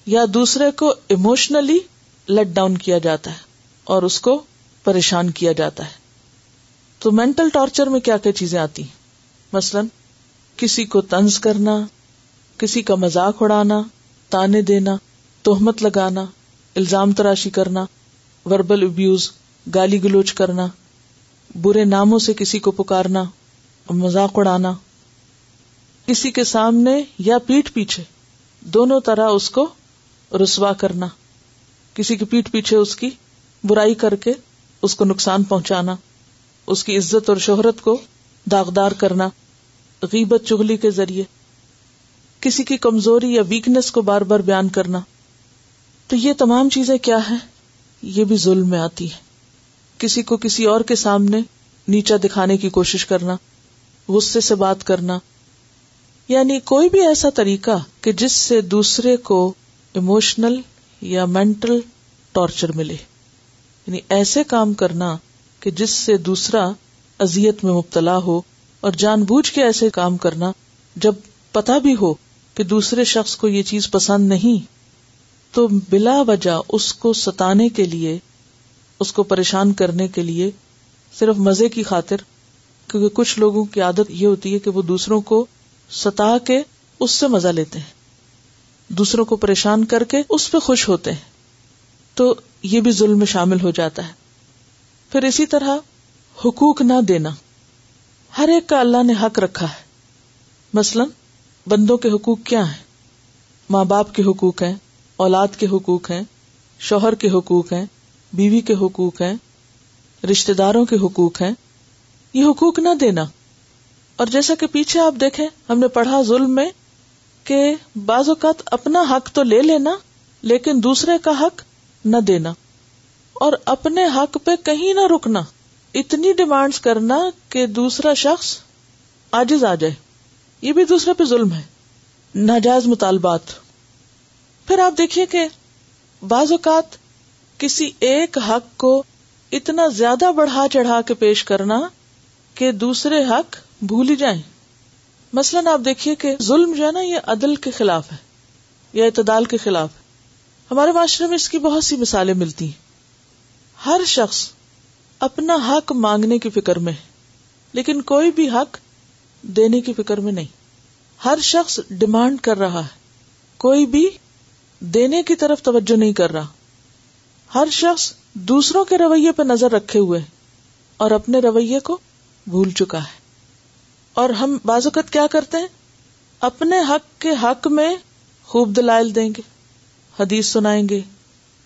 یا دوسرے کو ایموشنلی لیٹ ڈاؤن کیا جاتا ہے اور اس کو پریشان کیا جاتا ہے۔ تو مینٹل ٹارچر میں کیا کیا چیزیں آتی ہیں؟ مثلاً کسی کو تنز کرنا، کسی کا مزاق اڑانا، تانے دینا توہمت لگانا، الزام تراشی کرنا وربل ابیوز گالی گلوچ کرنا، برے ناموں سے کسی کو پکارنا مزاق اڑانا، کسی کے سامنے یا پیٹ پیچھے، دونوں طرح اس کو رسوا کرنا، کسی کی پیٹ پیچھے اس کی برائی کر کے اس کو نقصان پہنچانا، اس کی عزت اور شہرت کو داغدار کرنا، غیبت چگلی کے ذریعے، کسی کی کمزوری یا ویکنیس کو بار بار بیان کرنا۔ تو یہ تمام چیزیں کیا ہیں؟ یہ بھی ظلم میں آتی ہے کسی کو کسی اور کے سامنے نیچا دکھانے کی کوشش کرنا، غصے سے بات کرنا۔ یعنی کوئی بھی ایسا طریقہ کہ جس سے دوسرے کو ایموشنل یا مینٹل ٹارچر ملے۔ یعنی ایسے کام کرنا کہ جس سے دوسرا ازیت میں مبتلا ہو اور جان بوجھ کے ایسے کام کرنا، جب پتا بھی ہو کہ دوسرے شخص کو یہ چیز پسند نہیں، تو بلا وجہ اس کو ستانے کے لیے اس کو پریشان کرنے کے لیے صرف مزے کی خاطر، کیونکہ کچھ لوگوں کی عادت یہ ہوتی ہے کہ وہ دوسروں کو ستا کے اس سے مزہ لیتے ہیں۔ دوسروں کو پریشان کر کے اس پہ خوش ہوتے ہیں۔ تو یہ بھی ظلم میں شامل ہو جاتا ہے۔ پھر اسی طرح حقوق نہ دینا۔ ہر ایک کا اللہ نے حق رکھا ہے۔ مثلاً، بندوں کے حقوق کیا ہیں؟ ماں باپ کے حقوق ہیں، اولاد کے حقوق ہیں، شوہر کے حقوق ہیں بیوی کے حقوق ہیں رشتے داروں کے حقوق ہیں، یہ حقوق نہ دینا۔ اور جیسا کہ پیچھے آپ دیکھیں، ہم نے پڑھا ظلم میں کہ بعض اوقات اپنا حق تو لے لینا، لیکن دوسرے کا حق نہ دینا۔ اور اپنے حق پہ کہیں نہ رکنا۔ اتنی ڈیمانڈ کرنا کہ دوسرا شخص آجز آ جائے۔ یہ بھی دوسرے پہ ظلم ہے۔ ناجائز مطالبات۔ پھر آپ دیکھیے کہ بعض اوقات کسی ایک حق کو اتنا زیادہ بڑھا چڑھا کے پیش کرنا کہ دوسرے حق بھول ہی جائیں۔ مثلاً آپ دیکھیے کہ ظلم جو ہے نا، یہ عدل کے خلاف ہے یا اعتدال کے خلاف ہے۔ ہمارے معاشرے میں اس کی بہت سی مثالیں ملتی ہیں۔ ہر شخص اپنا حق مانگنے کی فکر میں ہے، لیکن کوئی بھی حق دینے کی فکر میں نہیں۔ ہر شخص ڈیمانڈ کر رہا ہے، کوئی بھی دینے کی طرف توجہ نہیں کر رہا۔ ہر شخص دوسروں کے رویے پہ نظر رکھے ہوئے اور اپنے رویے کو بھول چکا ہے۔ اور ہم بازوقت کیا کرتے ہیں؟ اپنے حق کے حق میں خوب دلائل دیں گے، حدیث سنائیں گے،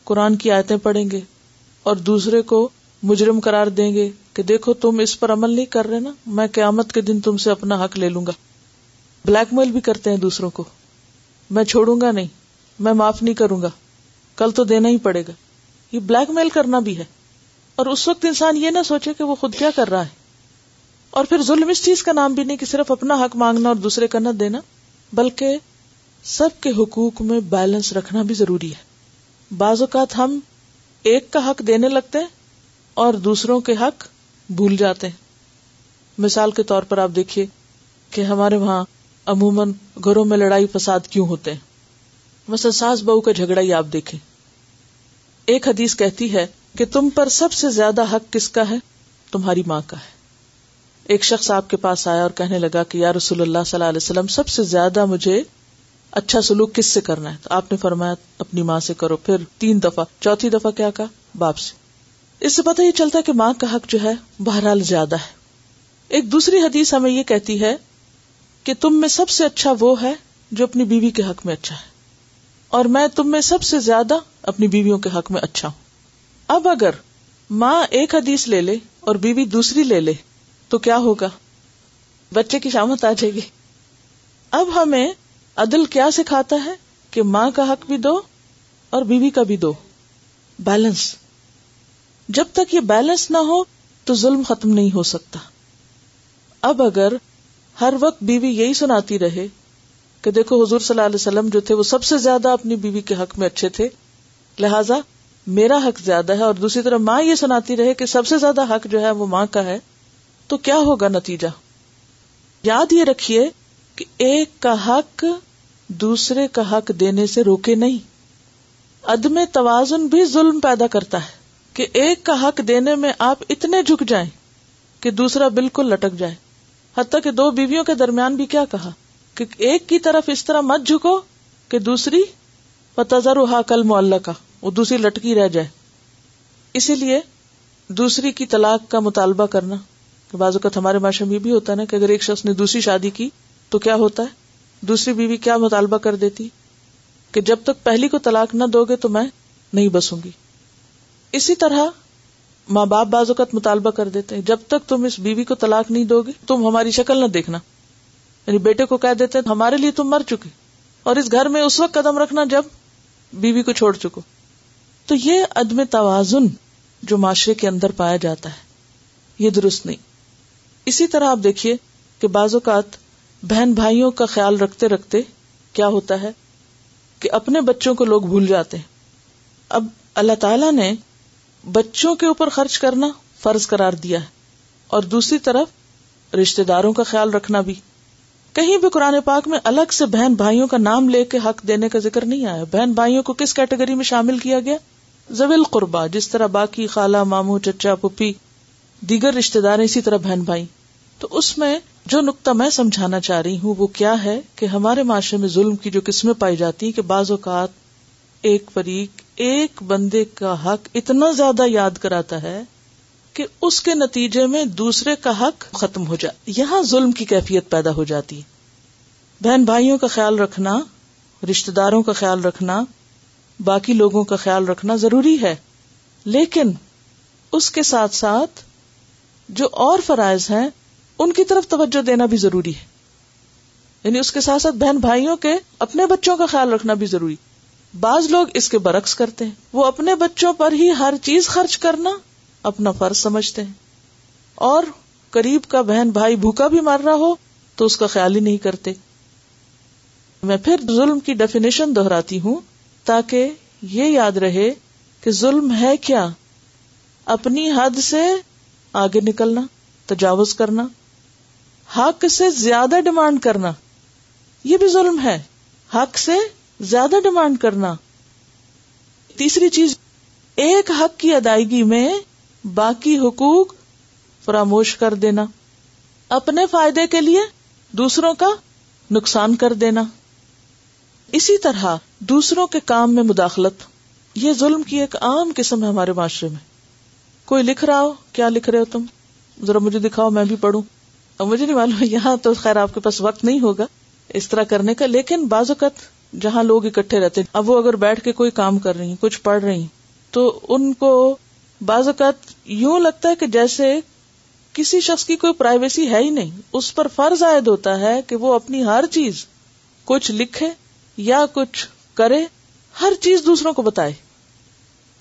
قرآن کی آیتیں پڑھیں گے اور دوسرے کو مجرم قرار دیں گے کہ دیکھو تم اس پر عمل نہیں کر رہے نا، میں قیامت کے دن تم سے اپنا حق لے لوں گا۔ بلیک میل بھی کرتے ہیں دوسروں کو، میں چھوڑوں گا نہیں، میں معاف نہیں کروں گا، کل تو دینا ہی پڑے گا۔ یہ بلیک میل کرنا بھی ہے۔ اور اس وقت انسان یہ نہ سوچے کہ وہ خود کیا کر رہا ہے۔ اور پھر ظلم اس چیز کا نام بھی نہیں کہ صرف اپنا حق مانگنا اور دوسرے کا نہ دینا، بلکہ سب کے حقوق میں بیلنس رکھنا بھی ضروری ہے۔ بعض اوقات ہم ایک کا حق دینے لگتے ہیں اور دوسروں کے حق بھول جاتے ہیں۔ مثال کے طور پر آپ دیکھیے کہ ہمارے وہاں عموماً گھروں میں لڑائی فساد کیوں ہوتے ہیں؟ مثلا ساس بہو کا جھگڑا ہی آپ دیکھیں۔ ایک حدیث کہتی ہے کہ تم پر سب سے زیادہ حق کس کا ہے؟ تمہاری ماں کا ہے۔ ایک شخص آپ کے پاس آیا اور کہنے لگا کہ یا رسول اللہ صلی اللہ علیہ وسلم، سب سے زیادہ مجھے اچھا سلوک کس سے کرنا ہے؟ تو آپ نے فرمایا، اپنی ماں سے کرو۔ پھر تین دفعہ، چوتھی دفعہ کیا کہا؟ باپ سے۔ اس سے پتہ یہ چلتا ہے کہ ماں کا حق جو ہے، بہرحال زیادہ ہے۔ ایک دوسری حدیث ہمیں یہ کہتی ہے کہ تم میں سب سے اچھا وہ ہے جو اپنی بیوی کے حق میں اچھا ہے۔ اور میں تم میں سب سے زیادہ اپنی بیویوں کے حق میں اچھا ہوں۔ اب اگر ماں ایک حدیث لے لے اور بیوی دوسری لے لے، تو کیا ہوگا؟ بچے کی شامت آ جائے گی۔ اب ہمیں عدل کیا سکھاتا ہے کہ ماں کا حق بھی دو اور بیوی کا بھی دو۔ بیلنس۔ جب تک یہ بیلنس نہ ہو تو ظلم ختم نہیں ہو سکتا۔ اب اگر ہر وقت بیوی یہی سناتی رہے کہ دیکھو حضور صلی اللہ علیہ وسلم جو تھے وہ سب سے زیادہ اپنی بیوی کے حق میں اچھے تھے۔ لہذا میرا حق زیادہ ہے اور دوسری طرف ماں یہ سناتی رہے کہ سب سے زیادہ حق جو ہے وہ ماں کا ہے۔ تو کیا ہوگا نتیجہ؟ یاد یہ رکھیے کہ ایک کا حق دوسرے کا حق دینے سے روکے نہیں۔ عدم توازن بھی ظلم پیدا کرتا ہے کہ ایک کا حق دینے میں آپ اتنے جھک جائیں کہ دوسرا بالکل لٹک جائے۔ حتیٰ کہ دو بیویوں کے درمیان بھی کیا کہا؟ کہ ایک کی طرف اس طرح مت جھکو کہ دوسری پتہ ہا کل معلّہ کا وہ دوسری لٹکی رہ جائے۔ اسی لیے دوسری کی طلاق کا مطالبہ کرنا، کہ بعض اوقات ہمارے معاشرے میں بھی ہوتا ہے نا کہ اگر ایک شخص نے دوسری شادی کی تو کیا ہوتا ہے؟ دوسری بیوی کیا مطالبہ کر دیتی؟ کہ جب تک پہلی کو طلاق نہ دو گے تو میں نہیں بسوں گی۔ اسی طرح ماں باپ بعض اوقات مطالبہ کر دیتے ہیں، جب تک تم اس بیوی کو طلاق نہیں دو گے، تم ہماری شکل نہ دیکھنا۔ یعنی بیٹے کو کہہ دیتے ہیں، ہمارے لیے تم مر چکے۔ اور اس گھر میں اس وقت قدم رکھنا جب بیوی کو چھوڑ چکو۔ تو یہ عدم توازن جو معاشرے کے اندر پایا جاتا ہے، یہ درست نہیں۔ اسی طرح آپ دیکھیے کہ بعض اوقات بہن بھائیوں کا خیال رکھتے رکھتے کیا ہوتا ہے کہ اپنے بچوں کو لوگ بھول جاتے ہیں۔ اب اللہ تعالی نے بچوں کے اوپر خرچ کرنا فرض قرار دیا ہے اور دوسری طرف رشتے داروں کا خیال رکھنا بھی۔ کہیں بھی قرآن پاک میں الگ سے بہن بھائیوں کا نام لے کے حق دینے کا ذکر نہیں آیا۔ بہن بھائیوں کو کس کیٹیگری میں شامل کیا گیا؟ زویل قربا جس طرح باقی خالہ مامو چچا پپی دیگر رشتے دار، اسی طرح بہن بھائی۔ تو اس میں جو نقطہ میں سمجھانا چاہ رہی ہوں وہ کیا ہے کہ ہمارے معاشرے میں ظلم کی جو قسمیں پائی جاتی کہ بعض اوقات ایک فریق، ایک بندے کا حق اتنا زیادہ یاد کراتا ہے کہ اس کے نتیجے میں دوسرے کا حق ختم ہو جائے یہاں ظلم کی کیفیت پیدا ہو جاتی۔ بہن بھائیوں کا خیال رکھنا رشتے داروں کا خیال رکھنا، باقی لوگوں کا خیال رکھنا ضروری ہے۔ لیکن اس کے ساتھ ساتھ جو اور فرائض ہیں، ان کی طرف توجہ دینا بھی ضروری ہے۔ یعنی اس کے ساتھ ساتھ بہن بھائیوں کے اپنے بچوں کا خیال رکھنا بھی ضروری۔ بعض لوگ اس کے برعکس کرتے ہیں۔ وہ اپنے بچوں پر ہی ہر چیز خرچ کرنا اپنا فرض سمجھتے ہیں۔ اور قریب کا بہن بھائی بھوکا بھی مر رہا ہو تو اس کا خیال ہی نہیں کرتے۔ میں پھر ظلم کی ڈیفینیشن دہراتی ہوں تاکہ یہ یاد رہے کہ ظلم ہے کیا۔ اپنی حد سے آگے نکلنا، تجاوز کرنا، حق سے زیادہ ڈیمانڈ کرنا، یہ بھی ظلم ہے۔ حق سے زیادہ ڈیمانڈ کرنا۔ تیسری چیز، ایک حق کی ادائیگی میں باقی حقوق فراموش کر دینا۔ اپنے فائدے کے لیے دوسروں کا نقصان کر دینا۔ اسی طرح دوسروں کے کام میں مداخلت۔ یہ ظلم کی ایک عام قسم ہے ہمارے معاشرے میں۔ کوئی لکھ رہا ہو، کیا لکھ رہے ہو تم؟ ذرا مجھے دکھاؤ، میں بھی پڑھوں۔ اور مجھے نہیں معلوم، یہاں تو خیر آپ کے پاس وقت نہیں ہوگا۔ اس طرح کرنے کا، لیکن بعض اوقات جہاں لوگ اکٹھے رہتے اب وہ اگر بیٹھ کے کوئی کام کر رہی کچھ پڑھ رہی تو ان کو بعض اوقات یوں لگتا ہے کہ جیسے کسی شخص کی کوئی پرائیویسی ہے ہی نہیں، اس پر فرض عائد ہوتا ہے کہ وہ اپنی ہر چیز کچھ لکھے یا کچھ کرے، ہر چیز دوسروں کو بتائے۔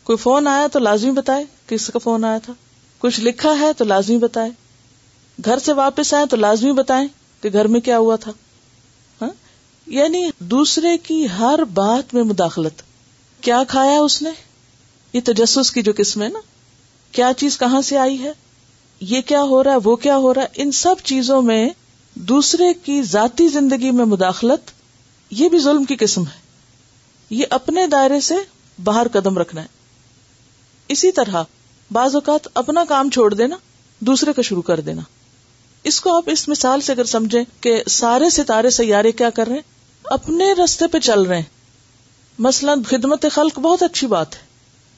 کوئی فون آیا تو لازمی بتائے کس کا فون آیا تھا۔ کچھ لکھا ہے تو لازمی بتائے۔ گھر سے واپس آئے تو لازمی بتائیں کہ گھر میں کیا ہوا تھا۔ ہاں؟ یعنی دوسرے کی ہر بات میں مداخلت۔ کیا کھایا اس نے؟ یہ تجسس کی جو قسم ہے نا۔ کیا چیز کہاں سے آئی ہے؟ یہ کیا ہو رہا ہے؟ وہ کیا ہو رہا ہے؟ ان سب چیزوں میں دوسرے کی ذاتی زندگی میں مداخلت یہ بھی ظلم کی قسم ہے۔ یہ اپنے دائرے سے باہر قدم رکھنا ہے۔ اسی طرح بعض اوقات اپنا کام چھوڑ دینا، دوسرے کا شروع کر دینا۔ اس کو آپ اس مثال سے اگر سمجھیں کہ سارے ستارے سیارے کیا کر رہے ہیں؟ اپنے رستے پہ چل رہے ہیں۔ مثلاً خدمت خلق بہت اچھی بات ہے۔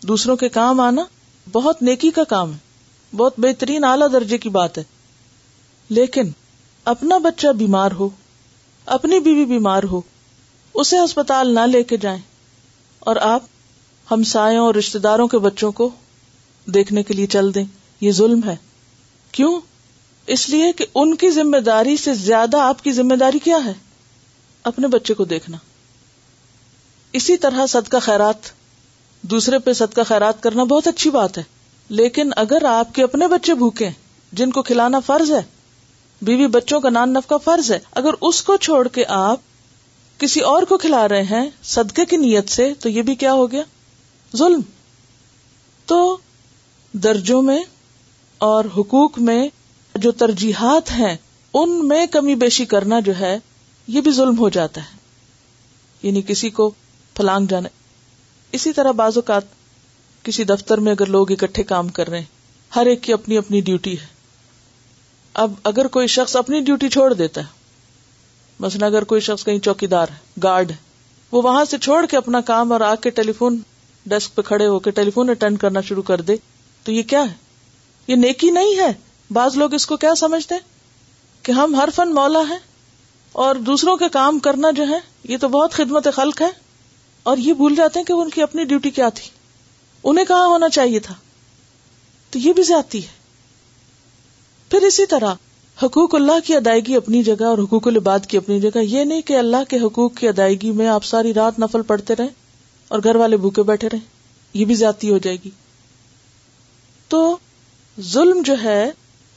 دوسروں کے کام آنا بہت نیکی کا کام ہے۔ بہت بہترین اعلی درجے کی بات ہے۔ لیکن اپنا بچہ بیمار ہو، اپنی بیوی بیمار ہو، اسے ہسپتال نہ لے کے جائیں۔ اور آپ ہمسایوں اور رشتے داروں کے بچوں کو دیکھنے کے لیے چل دیں۔ یہ ظلم ہے۔ کیوں؟ اس لیے کہ ان کی ذمہ داری سے زیادہ آپ کی ذمہ داری کیا ہے؟ اپنے بچے کو دیکھنا۔ اسی طرح صدقہ خیرات۔ دوسرے پہ صدقہ خیرات کرنا بہت اچھی بات ہے۔ لیکن اگر آپ کے اپنے بچے بھوکے جن کو کھلانا فرض ہے، بیوی بچوں کا نان نف کا فرض ہے، اگر اس کو چھوڑ کے آپ کسی اور کو کھلا رہے ہیں صدقے کی نیت سے، تو یہ بھی کیا ہو گیا؟ ظلم۔ تو درجوں میں اور حقوق میں جو ترجیحات ہیں، ان میں کمی بیشی کرنا جو ہے، یہ بھی ظلم ہو جاتا ہے۔ یعنی کسی کو پھلانگ جانا اسی طرح بعض اوقات کسی دفتر میں اگر لوگ اکٹھے کام کر رہے ہیں، ہر ایک کی اپنی اپنی ڈیوٹی ہے۔ اب اگر کوئی شخص اپنی ڈیوٹی چھوڑ دیتا ہے، مثلا اگر کوئی شخص کہیں چوکی دار ہے، گارڈ ہے، وہ وہاں سے چھوڑ کے اپنا کام اور آ کے ٹیلی فون ڈیسک پہ کھڑے ہو کے ٹیلی فون اٹینڈ کرنا شروع کر دے، تو یہ کیا ہے؟ یہ نیکی نہیں ہے۔ بعض لوگ اس کو کیا سمجھتے کہ ہم ہر فن مولا ہے اور دوسروں کے کام کرنا جو ہے، یہ تو بہت خدمت خلق ہے۔ اور یہ بھول جاتے ہیں کہ ان کی اپنی ڈیوٹی کیا تھی؟ انہیں کہاں ہونا چاہیے تھا؟ تو یہ بھی زیادتی ہے۔ پھر اسی طرح، حقوق اللہ کی ادائیگی اپنی جگہ اور حقوق العباد کی اپنی جگہ، یہ نہیں کہ اللہ کے حقوق کی ادائیگی میں آپ ساری رات نفل پڑتے رہیں اور گھر والے بھوکے بیٹھے رہیں، یہ بھی زیادتی ہو جائے گی۔ تو ظلم جو ہے،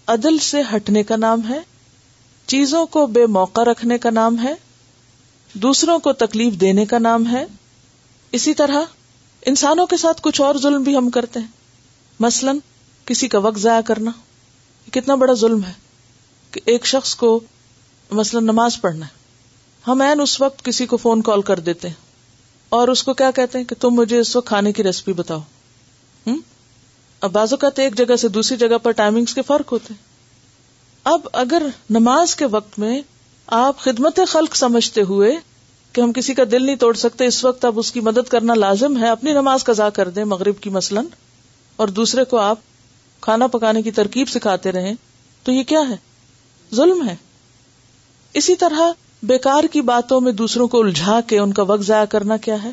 عدل سے ہٹنے کا نام ہے، چیزوں کو بے موقع رکھنے کا نام ہے، دوسروں کو تکلیف دینے کا نام ہے اسی طرح انسانوں کے ساتھ کچھ اور ظلم بھی ہم کرتے ہیں۔ مثلا کسی کا وقت ضائع کرنا کتنا بڑا ظلم ہے کہ ایک شخص کو مثلا نماز پڑھنا ہے۔ ہم این اس وقت کسی کو فون کال کر دیتے ہیں اور اس کو کیا کہتے ہیں کہ تم مجھے اس وقت کھانے کی ریسیپی بتاؤ۔ ہوں اب بازو کہتے ایک جگہ سے دوسری جگہ پر ٹائمنگز کے فرق ہوتے ہیں۔ اب اگر نماز کے وقت میں آپ خدمت خلق سمجھتے ہوئے کہ ہم کسی کا دل نہیں توڑ سکتے، اس وقت اب اس کی مدد کرنا لازم ہے، اپنی نماز قضا کر دیں مغرب کی مثلاً، اور دوسرے کو آپ کھانا پکانے کی ترکیب سکھاتے رہیں، تو یہ کیا ہے؟ ظلم ہے۔ اسی طرح بیکار کی باتوں میں دوسروں کو الجھا کے ان کا وقت ضائع کرنا کیا ہے؟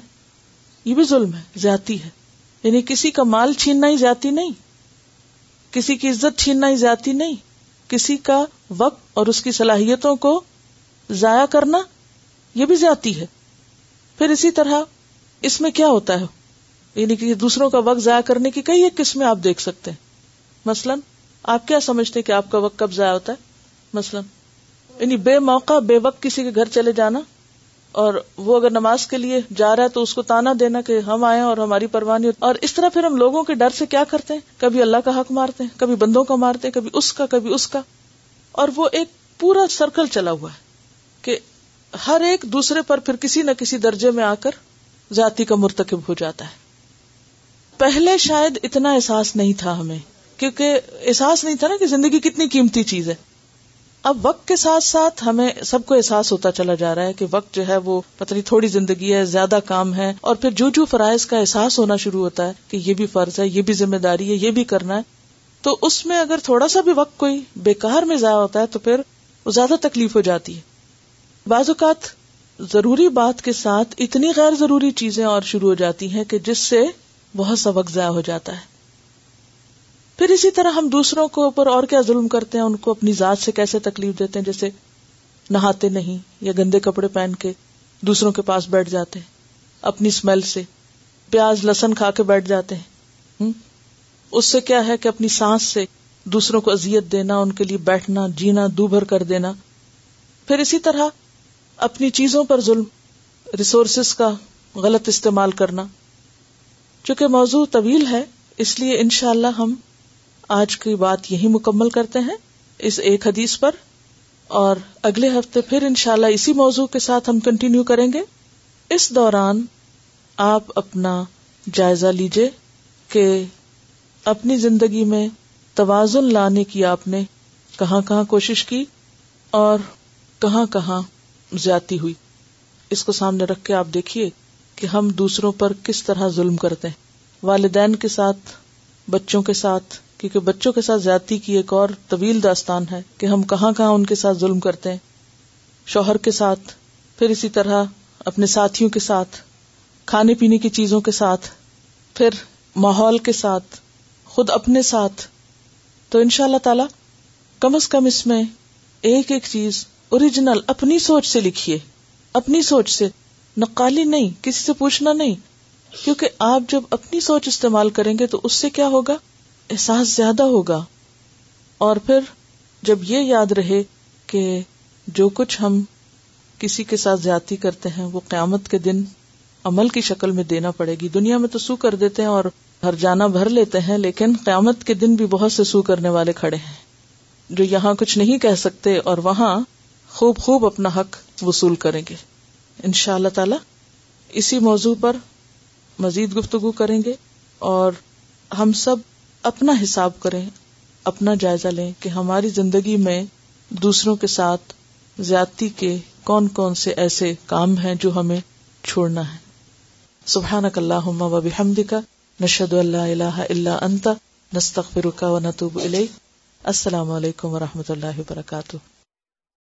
یہ بھی ظلم ہے، زیادتی ہے۔ یعنی کسی کا مال چھیننا ہی جاتی نہیں، کسی کی عزت چھیننا ہی جاتی نہیں، کسی کا وقت اور اس کی صلاحیتوں کو ضائع کرنا یہ بھی زیادتی ہے۔ پھر اسی طرح اس میں کیا ہوتا ہے؟ یعنی کہ دوسروں کا وقت ضائع کرنے کی کئی ایک قسمیں آپ دیکھ سکتے ہیں۔ مثلاً، آپ کیا سمجھتے کہ آپ کا وقت کب ضائع ہوتا ہے؟ مثلاً یعنی بے موقع، بے وقت کسی کے گھر چلے جانا اور وہ اگر نماز کے لیے جا رہا ہے تو اس کو تانا دینا کہ ہم آئے اور ہماری پروانی اور اس طرح پھر ہم لوگوں کے ڈر سے کیا کرتے ہیں؟ کبھی اللہ کا حق مارتے ہیں، کبھی بندوں کا مارتے ہیں، کبھی اس کا، کبھی اس کا۔ اور وہ ایک پورا سرکل چلا ہوا ہے کہ ہر ایک دوسرے پر پھر کسی نہ کسی درجے میں آ کر ذاتی کا مرتکب ہو جاتا ہے۔ پہلے شاید اتنا احساس نہیں تھا ہمیں، کیونکہ احساس نہیں تھا نا کہ زندگی کتنی قیمتی چیز ہے۔ اب وقت کے ساتھ ساتھ ہمیں سب کو احساس ہوتا چلا جا رہا ہے کہ وقت جو ہے وہ پتہ تھوڑی زندگی ہے، زیادہ کام ہے، اور پھر جو جو فرائض کا احساس ہونا شروع ہوتا ہے کہ یہ بھی فرض ہے، یہ بھی ذمہ داری ہے، یہ بھی کرنا ہے۔ تو اس میں اگر تھوڑا سا بھی وقت کوئی بےکار میں ضائع ہوتا ہے تو پھر وہ زیادہ تکلیف ہو جاتی ہے۔ بعض اوقات ضروری بات کے ساتھ اتنی غیر ضروری چیزیں اور شروع ہو جاتی ہیں کہ جس سے بہت سا وقت ضائع ہو جاتا ہے۔ پھر اسی طرح ہم دوسروں کو اوپر اور کیا ظلم کرتے ہیں، ان کو اپنی ذات سے کیسے تکلیف دیتے ہیں، جیسے نہاتے نہیں یا گندے کپڑے پہن کے دوسروں کے پاس بیٹھ جاتے ہیں، اپنی اسمیل سے پیاز لسن کھا کے بیٹھ جاتے ہیں۔ اس سے کیا ہے کہ اپنی سانس سے دوسروں کو ازیت دینا، ان کے لیے بیٹھنا، جینا، دو بھر کر دینا۔ پھر اسی طرح اپنی چیزوں پر ظلم ریسورسز کا غلط استعمال کرنا۔ چونکہ موضوع طویل ہے، اس لیے انشاءاللہ اللہ ہم آج کی بات یہی مکمل کرتے ہیں، اس ایک حدیث پر۔ اور اگلے ہفتے پھر انشاءاللہ اسی موضوع کے ساتھ ہم کنٹینیو کریں گے۔ اس دوران آپ اپنا جائزہ لیجیے کہ اپنی زندگی میں توازن لانے کی آپ نے کہاں کہاں کوشش کی اور کہاں کہاں زیادتی ہوئی۔ اس کو سامنے رکھ کے آپ دیکھیے کہ ہم دوسروں پر کس طرح ظلم کرتے ہیں۔ والدین کے ساتھ، بچوں کے ساتھ، کیونکہ بچوں کے ساتھ زیادتی کی ایک اور طویل داستان ہے کہ ہم کہاں کہاں ان کے ساتھ ظلم کرتے ہیں۔ شوہر کے ساتھ، پھر اسی طرح اپنے ساتھیوں کے ساتھ، کھانے پینے کی چیزوں کے ساتھ، پھر ماحول کے ساتھ، خود اپنے ساتھ۔ تو ان شاء اللہ تعالی کم از کم اس میں ایک ایک چیز اوریجنل، اپنی سوچ سے لکھیے۔ اپنی سوچ سے۔ نقالی نہیں، کسی سے پوچھنا نہیں۔ کیونکہ آپ جب اپنی سوچ استعمال کریں گے تو اس سے کیا ہوگا؟ احساس زیادہ ہوگا۔ اور پھر جب یہ یاد رہے کہ جو کچھ ہم کسی کے ساتھ زیادتی کرتے ہیں، وہ قیامت کے دن عمل کی شکل میں دینا پڑے گی۔ دنیا میں تو سو کر دیتے ہیں اور ہر جانا بھر لیتے ہیں، لیکن قیامت کے دن بھی بہت سے سو کرنے والے کھڑے ہیں۔ جو یہاں کچھ نہیں کہہ سکتے اور وہاں خوب خوب اپنا حق وصول کریں گے۔ ان شاء اللہ تعالی اسی موضوع پر مزید گفتگو کریں گے اور ہم سب اپنا حساب کریں، اپنا جائزہ لیں کہ ہماری زندگی میں دوسروں کے ساتھ زیادتی کے کون کون سے ایسے کام ہیں جو ہمیں چھوڑنا ہے۔ سبحان اللہ و بحمد کا نشد اللہ اللہ اللہ انتا نستخر کا و نتوب السلام علیکم و رحمۃ اللہ وبرکاتہ۔